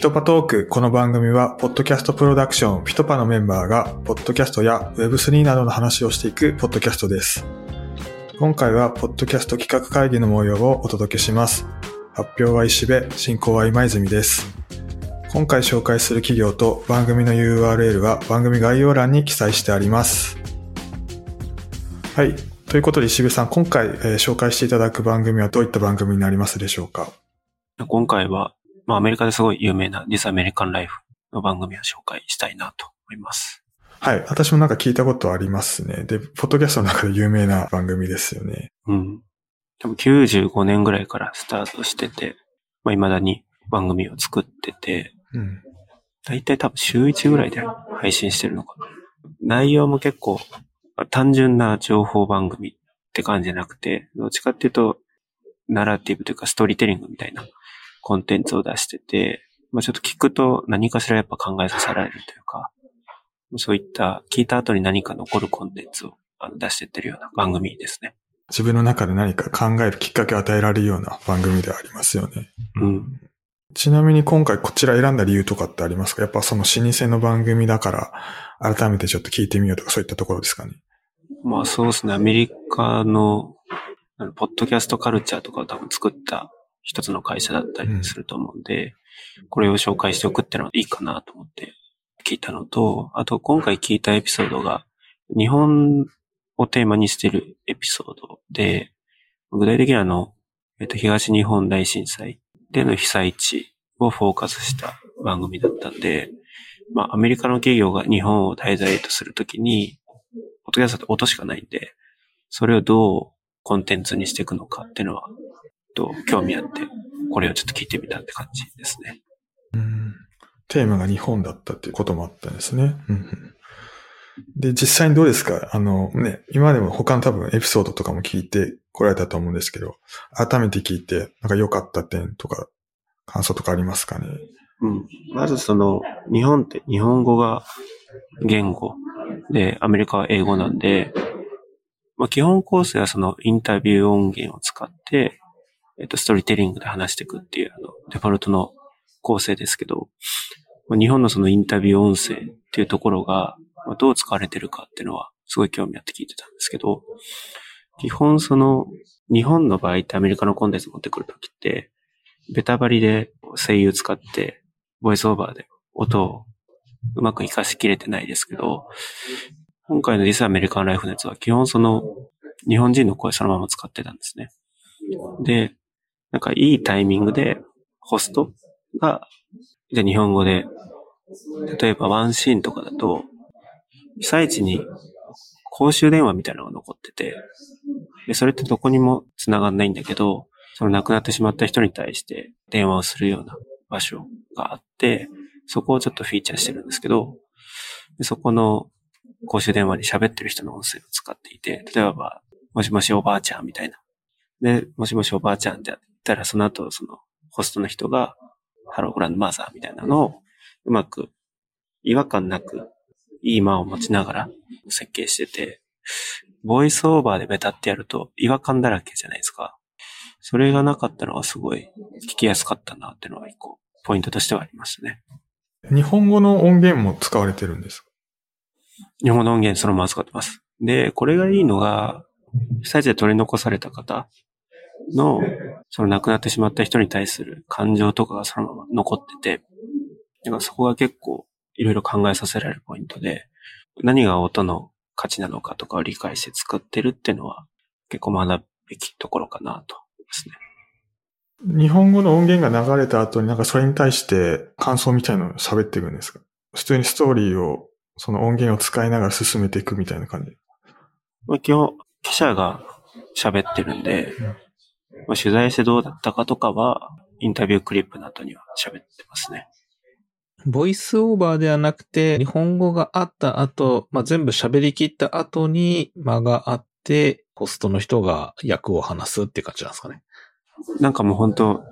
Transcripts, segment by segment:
ピトパトーク。この番組は、ポッドキャストプロダクション、ピトパのメンバーが、ポッドキャストや Web3 などの話をしていくポッドキャストです。今回は、ポッドキャスト企画会議の模様をお届けします。発表は石部、進行は今泉です。今回紹介する企業と番組の URL は番組概要欄に記載してあります。はい。ということで石部さん、今回、えー紹介していただく番組はどういった番組になりますでしょうか？今回は、まあアメリカですごい有名な This American Life の番組を紹介したいなと思います。はい。私もなんか聞いたことありますね。で、ポッドキャストの中で有名な番組ですよね。うん。多分95年ぐらいからスタートしてて、まあ未だに番組を作ってて、うん。だいたい多分週1ぐらいで配信してるのかな。内容も結構単純な情報番組って感じじゃなくて、どっちかっていうと、ナラティブというかストーリーテリングみたいなコンテンツを出してて、まあちょっと聞くと何かしらやっぱ考えさせられるというか、そういった聞いた後に何か残るコンテンツを出してってるような番組ですね。自分の中で何か考えるきっかけを与えられるような番組ではありますよね。うん。ちなみに今回こちら選んだ理由とかってありますか？やっぱその老舗の番組だから、改めてちょっと聞いてみようとかそういったところですかね？まあそうですね、アメリカのポッドキャストカルチャーとかを多分作った一つの会社だったりすると思うんで、これを紹介しておくってのはいいかなと思って聞いたのと、あと今回聞いたエピソードが、日本をテーマにしているエピソードで、具体的にはあの、えっと、東日本大震災での被災地をフォーカスした番組だったんで、まあアメリカの企業が日本を滞在とするときに、ポッドキャストって音しかないんで、それをどうコンテンツにしていくのかっていうのは、と興味あって、これをちょっと聞いてみたって感じですね。うんテーマが日本だったっていうこともあったんですね。うんうんで、実際にどうですか？あのね、今までも他の多分エピソードとかも聞いてこられたと思うんですけど、改めて聞いて、なんか良かった点とか、感想とかありますかね？うん。まずその、日本って日本語が言語で、アメリカは英語なんで、まあ、基本構成はそのインタビュー音源を使って、えっと、ストーリーテリングで話していくっていう、あの、デフォルトの構成ですけど、日本のそのインタビュー音声っていうところが、どう使われてるかっていうのは、すごい興味あって聞いてたんですけど、基本その、日本の場合ってアメリカのコンテンツ持ってくるときって、ベタバリで声優使って、ボイスオーバーで音をうまく活かしきれてないですけど、今回の This American Life のやつは基本その日本人の声そのまま使ってたんですね。で、なんかいいタイミングでホスト？が、じゃあ日本語で、例えばワンシーンとかだと、被災地に公衆電話みたいなのが残ってて、で、それってどこにも繋がんないんだけど、その亡くなってしまった人に対して電話をするような場所があって、そこをちょっとフィーチャーしてるんですけど、でそこの公衆電話に喋ってる人の音声を使っていて、例えば、もしもしおばあちゃんみたいな。で、もしもしおばあちゃんってたら、その後、その、ホストの人が、ハローグランドマザーみたいなのを、うまく、違和感なく、いい間を持ちながら設計してて、ボイスオーバーでベタってやると違和感だらけじゃないですか。それがなかったのはすごい聞きやすかったなっていうのは一個、ポイントとしてはありましたね。日本語の音源も使われてるんですか？日本の音源そのまま使ってます。で、これがいいのが、被災地で取り残された方の、その亡くなってしまった人に対する感情とかがそのまま残ってて、だからそこが結構いろいろ考えさせられるポイントで、何が音の価値なのかとかを理解して作ってるっていうのは結構学ぶべきところかなと思いますね。日本語の音源が流れた後になんかそれに対して感想みたいなのを喋っていくんですか？普通にストーリーを、その音源を使いながら進めていくみたいな感じ？まあ、基本、記者が喋ってるんで、まあ、取材してどうだったかとかは、インタビュークリップの後には喋ってますね。ボイスオーバーではなくて、日本語があった後、まあ、全部喋り切った後に間があって、ホストの人が役を話すって感じなんですかね。なんかもう本当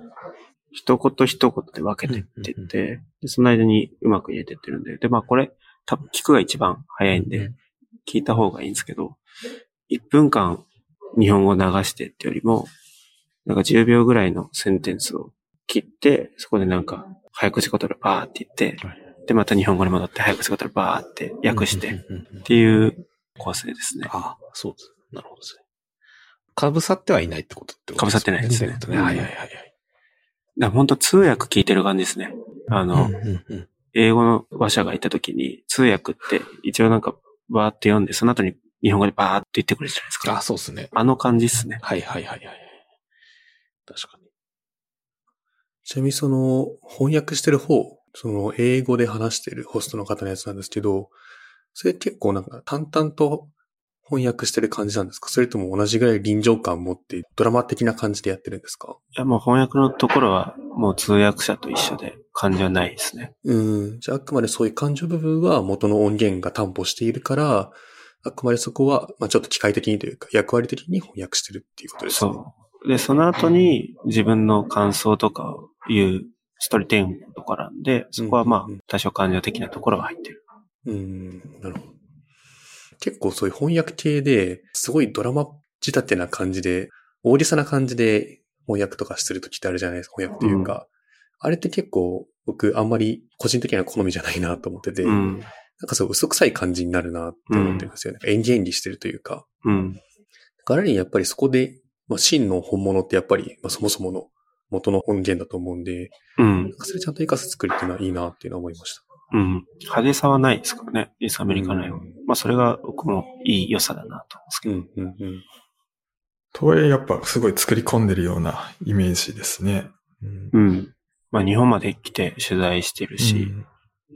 一言一言で分けてってうんうんって、でその間にうまく入れてってるんで、で、まあこれ、多分聞くが一番早いんで、聞いた方がいいんですけど、1分間日本語流してってよりも、なんか10秒ぐらいのセンテンスを切って、そこでなんか早口言葉バーって言って、はいで、また日本語に戻って早口言葉バーって訳してっていう構成ですね。ああ、そうです。なるほどですね。かぶさってはいないってことってこと被さってないですね。はいはいはいはい。だ本当通訳聞いてる感じですね。あの、うんうんうん英語の話者がいた時に、通訳って一応なんかバーって読んで、その後に日本語でバーって言ってくれるじゃないですあ、か。そうですね。あの感じですね。はいはいはいはい。確かに。ちなみにその翻訳してる方、その英語で話してるホストの方のやつなんですけど、それ結構なんか淡々と翻訳してる感じなんですか？それとも同じぐらい臨場感を持ってドラマ的な感じでやってるんですか？いや、もう翻訳のところはもう通訳者と一緒で感じはないですね。うん。じゃああくまでそういう感情部分は元の音源が担保しているから、あくまでそこは、まあちょっと機械的にというか役割的に翻訳してるっていうことですね。そう。で、その後に自分の感想とかを言うストーリーテイングとかなんで、そこはまあうんうんうん多少感情的なところが入ってる。うん、なるほど。結構そういう翻訳系で、すごいドラマ仕立てな感じで、大げさな感じで翻訳とかするときってあるじゃないですか、翻訳っていうか。あれって結構僕あんまり個人的には好みじゃないなと思ってて、うん。なんかそう嘘くさい感じになるなって思ってるんですよね。演技演技してるというか。うん。だからにやっぱりそこで、まあ、真の本物ってやっぱり、まあ、そもそもの元の音源だと思うんで、うんそれちゃんと活かす作りっていうのはいいなっていうのは思いました。うん。派手さはないですからね。イスアメリカのよううんまあそれが僕もいい良さだなと思うんですけど。うん、うん、うん。とはいえやっぱすごい作り込んでるようなイメージですね。うんうん。まあ日本まで来て取材してるし、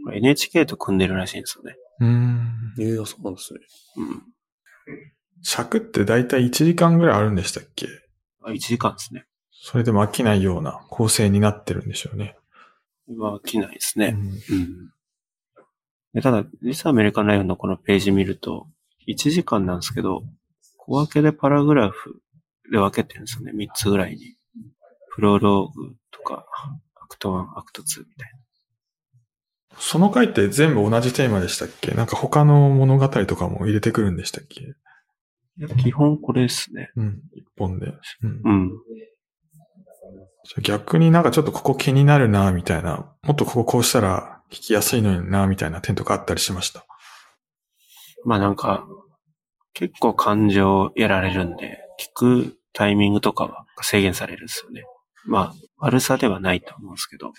まあ NHK と組んでるらしいんですよね。うん。ええあそうなんですね。うん。尺ってだいたい1時間ぐらいあるんでしたっけ？あ1時間ですね。それでも飽きないような構成になってるんでしょうね。今、来ないですね。うんうん。でただ、実はアメリカンライフのこのページ見ると、1時間なんですけど、小分けでパラグラフで分けてるんですよね。3つぐらいに。プロローグとか、アクト1、アクト2みたいその回って全部同じテーマでしたっけ？なんか他の物語とかも入れてくるんでしたっけ？な。基本これですね。うん。一本で。うんうん。じゃあ逆になんかちょっとここ気になるな、みたいな。もっとこここうしたら聞きやすいのにな、みたいな点とかあったりしました？まあなんか、結構感情やられるんで、聞くタイミングとかは制限されるんですよね。まあ、悪さではないと思うんですけど、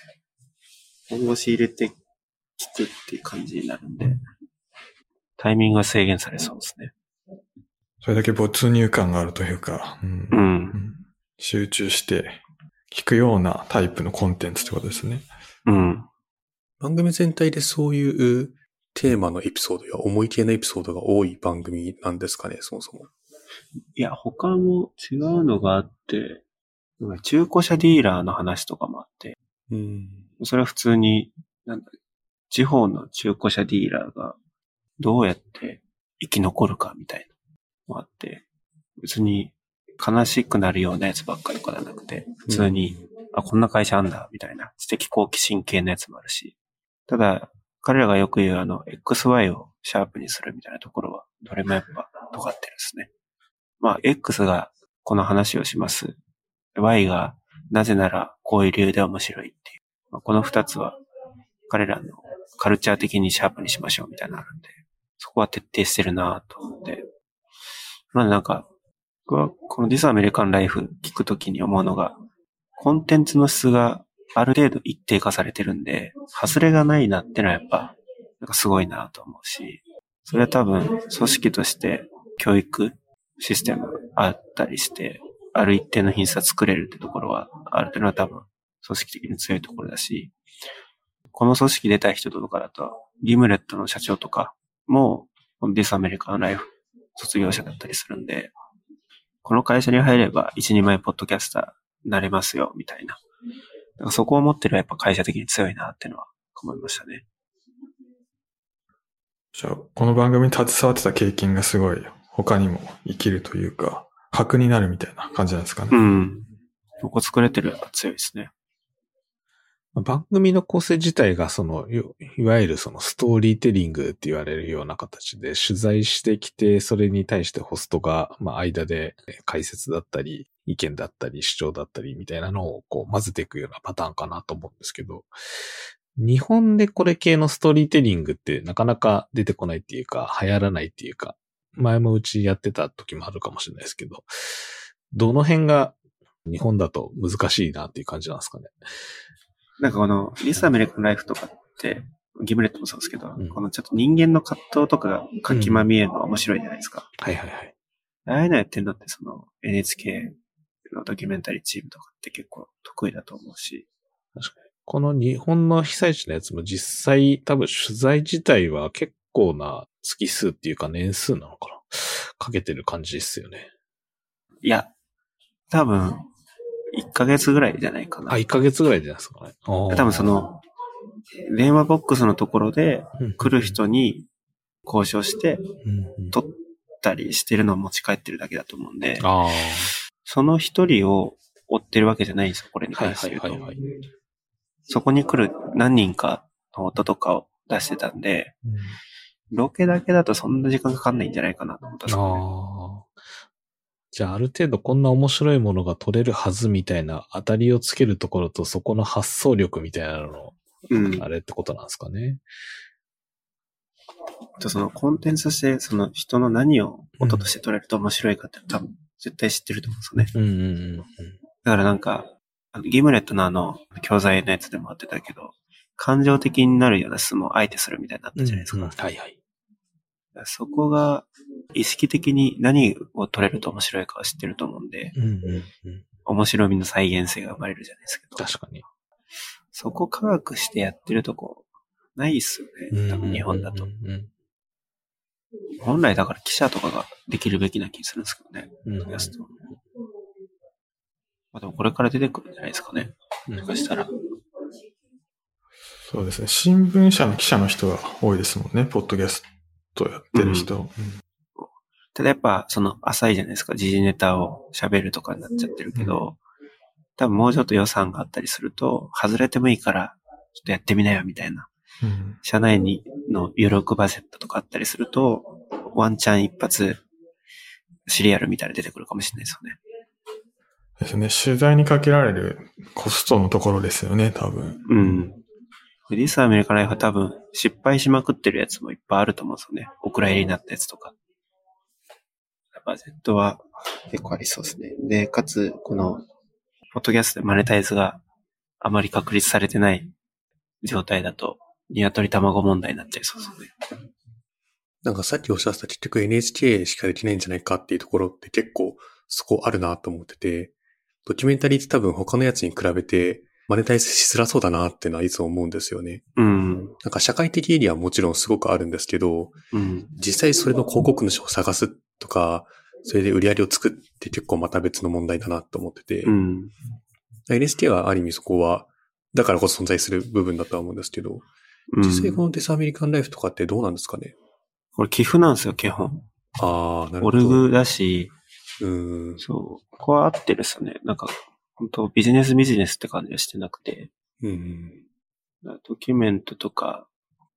本腰入れて聞くっていう感じになるんで、タイミングは制限されそうですね。それだけ没入感があるというか、うんう。うんん集中して聞くようなタイプのコンテンツってことですね。うん。番組全体でそういうテーマのエピソードや思い系のエピソードが多い番組なんですかね、そもそも。いや、他も違うのがあって、中古車ディーラーの話とかもあって、うん。それは普通に、なんだ、地方の中古車ディーラーがどうやって生き残るかみたいなのもあって、別に悲しくなるようなやつばっかりとかじゃなくて、普通に、あ、こんな会社あんだ、みたいな知的好奇心系のやつもあるし、ただ、彼らがよく言うあの、XY をシャープにするみたいなところは、どれもやっぱ尖ってるんですね。まあ、X がこの話をします。Y がなぜならこういう理由で面白いっていう。まあ、この二つは彼らのカルチャー的にシャープにしましょうみたいなのあるんで、そこは徹底してるなと思って。まあなんか、僕はこの This American Life 聞くときに思うのが、コンテンツの質がある程度一定化されてるんで、外れがないなってのはやっぱ、なんかすごいなと思うし、それは多分組織として教育システムあったりして、ある一定の品質は作れるってところはあるっていうのは多分組織的に強いところだし、この組織出た人とかだと、ギムレットの社長とかも、このディスアメリカンライフ卒業者だったりするんで、この会社に入れば一人前ポッドキャスターになれますよ、みたいな。だからそこを持ってるやっぱ会社的に強いなっていうのは思いましたね。じゃあ、この番組に携わってた経験がすごい他にも生きるというか、核になるみたいな感じなんですかね。うん。ここ作れてるやっぱ強いですね。番組の構成自体がその、いわゆるそのストーリーテリングって言われるような形で取材してきて、それに対してホストが、まあ間で解説だったり、意見だったり主張だったりみたいなのをこう混ぜていくようなパターンかなと思うんですけど、日本でこれ系のストーリーテリングってなかなか出てこないっていうか、流行らないっていうか、前もうちやってた時もあるかもしれないですけど、どの辺が日本だと難しいなっていう感じなんですかね。なんかこの、リスアメリカンライフとかって、ギムレットもそうですけど、うんこのちょっと人間の葛藤とかが書きまみえるのが面白いじゃないですか。はいはいはい。ああいうのやってるのってその NHK のドキュメンタリーチームとかって結構得意だと思うし。この日本の被災地のやつも実際多分取材自体は結構な月数っていうか年数なのかなかけてる感じですよね。いや、多分、1ヶ月ぐらいじゃないかな。あ、1ヶ月ぐらいじゃないですかね。多多分その、電話ボックスのところで来る人、人に交渉してうんうん撮ったりしてるのを持ち帰ってるだけだと思うんで。その一人を追ってるわけじゃないんですよ、これに関して言うと。いはいはい。そこに来る何人かの音とかを出してたんで、うんロケだけだとそんな時間かかんないんじゃないかなと思ったんですよね。じゃあ、ある程度こんな面白いものが取れるはずみたいな当たりをつけるところとそこの発想力みたいなのうん。あれってことなんですかね。とそのコンテンツとして、その人の何を音として取れると面白いかって多分絶対知ってると思うんですよね。うんうんうんうん。だからなんか、あのギムレットのあの、教材のやつでもあってたけど、感情的になるような質問をあえてするみたいになったじゃないですか。うんうんはいはい。そこが意識的に何を取れると面白いかを知ってると思うんで、うんうんうん。面白みの再現性が生まれるじゃないですけど、確かに。そこ科学してやってるとこないっすよね。多分日本だとうん。うん本来だから記者とかができるべきな気するんですけどね。うんうんまあでもこれから出てくるんじゃないですかね。うんもしかしたら。そうですね。新聞社の記者の人が多いですもんね。ポッドキャストやってる人。ただやっぱその浅いじゃないですか。時事ネタを喋るとかになっちゃってるけど、多分もうちょっと予算があったりすると、外れてもいいから、ちょっとやってみなよみたいな。うん社内にの有力バジェットとかあったりすると、ワンチャン一発、シリアルみたいなの出てくるかもしれないですよね。ですね。取材にかけられるコストのところですよね、多分。うん。リースアメリカライフは多分失敗しまくってるやつもいっぱいあると思うんですよね。お蔵入りになったやつとか。バジェットは結構ありそうですね。で、かつ、この、ポッドキャストでマネタイズがあまり確立されてない状態だと、鶏卵問題になっちゃいそうですね。なんかさっきおっしゃった結局 NHK しかできないんじゃないかっていうところって結構そこあるなと思ってて、ドキュメンタリーって多分他のやつに比べてマネタイズしづらそうだなっていうのはいつも思うんですよね。うん。なんか社会的エリアはもちろんすごくあるんですけど、うん。実際それの広告主を探すとか、それで売り上げを作って結構また別の問題だなと思ってて、うん。NHK はある意味そこは、だからこそ存在する部分だとは思うんですけど、うん実際このデスアメリカンライフとかってどうなんですかね？これ寄付なんですよ、基本。ああ、なるオほど。ルグだし、うん。そう。ここは合ってるっすよね。なんか、本当ビジネスビジネスって感じはしてなくて、うん。ドキュメントとか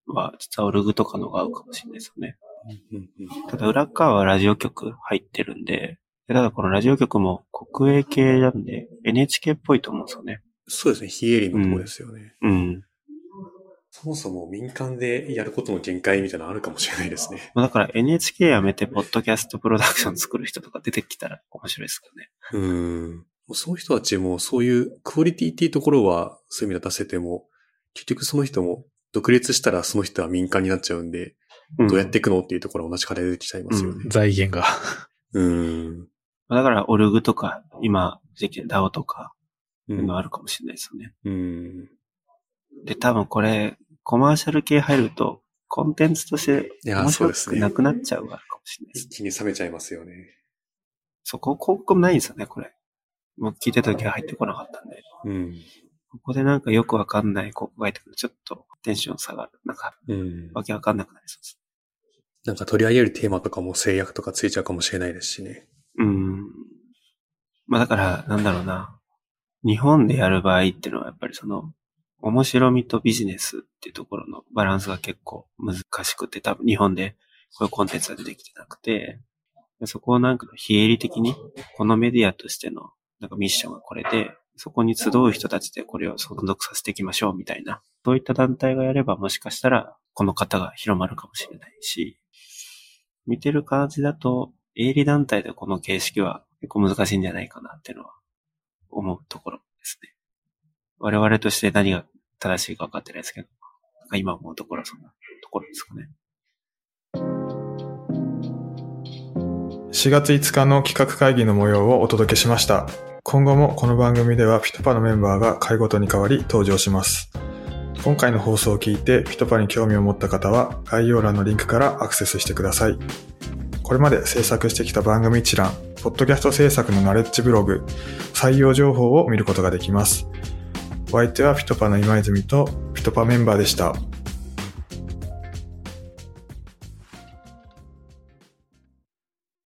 は、実はオルグとかのが合うかもしれないですよね。うんうんただ裏側はラジオ局入ってるんで、でただこのラジオ局も国営系なんで NHK っぽいと思うんですよね。そうですね、非営利のところですよね。うん。そもそも民間でやることの限界みたいなのあるかもしれないですね。まあだから NHK 辞めてポッドキャストプロダクション作る人とか出てきたら面白いですけどね。うん。もうそういう人たちもそういうクオリティっていうところはそういう意味で出せても、結局その人も独立したらその人は民間になっちゃうんで、うんどうやっていくのっていうところは同じ課題で出てきちゃいますよね。財源が。うん。だからオルグとか、今、できる DAO とか、うんいうのあるかもしれないですよね。うん。で、多分これ、コマーシャル系入ると、コンテンツとして面白そうですねくなくなっちゃうがあるかもしれないです。一気に冷めちゃいますよね。そこ、広告もないんですよね、これ。もう聞いてた時は入ってこなかったんで。うん。ここでなんかよくわかんない広告が入ってくると、ちょっとテンション下がる。なんか、うん。わけわかんなくなりそうです。なんか取り上げるテーマとかも制約とかついちゃうかもしれないですしね。うん。まあだから、なんだろうな。日本でやる場合っていうのはやっぱりその、面白みとビジネスっていうところのバランスが結構難しくて、多分日本でこういうコンテンツが出てきてなくて、でそこをなんか非営利的に、このメディアとしてのなんかミッションがこれで、そこに集う人たちでこれを存続させていきましょうみたいな。そういった団体がやればもしかしたらこの方が広まるかもしれないし、見てる感じだと、営利団体でこの形式は結構難しいんじゃないかなっていうのは思うところですね。我々として何が正しいか分かってないですけど、今思うところはそんなところですかね。4月5日の企画会議の模様をお届けしました。今後もこの番組ではピトパのメンバーが回ごとに変わり登場します。今回の放送を聞いてピトパに興味を持った方は概要欄のリンクからアクセスしてください。これまで制作してきた番組一覧、ポッドキャスト制作のナレッジブログ、採用情報を見ることができます。お相手はピトパの今泉とピトパメンバーでした。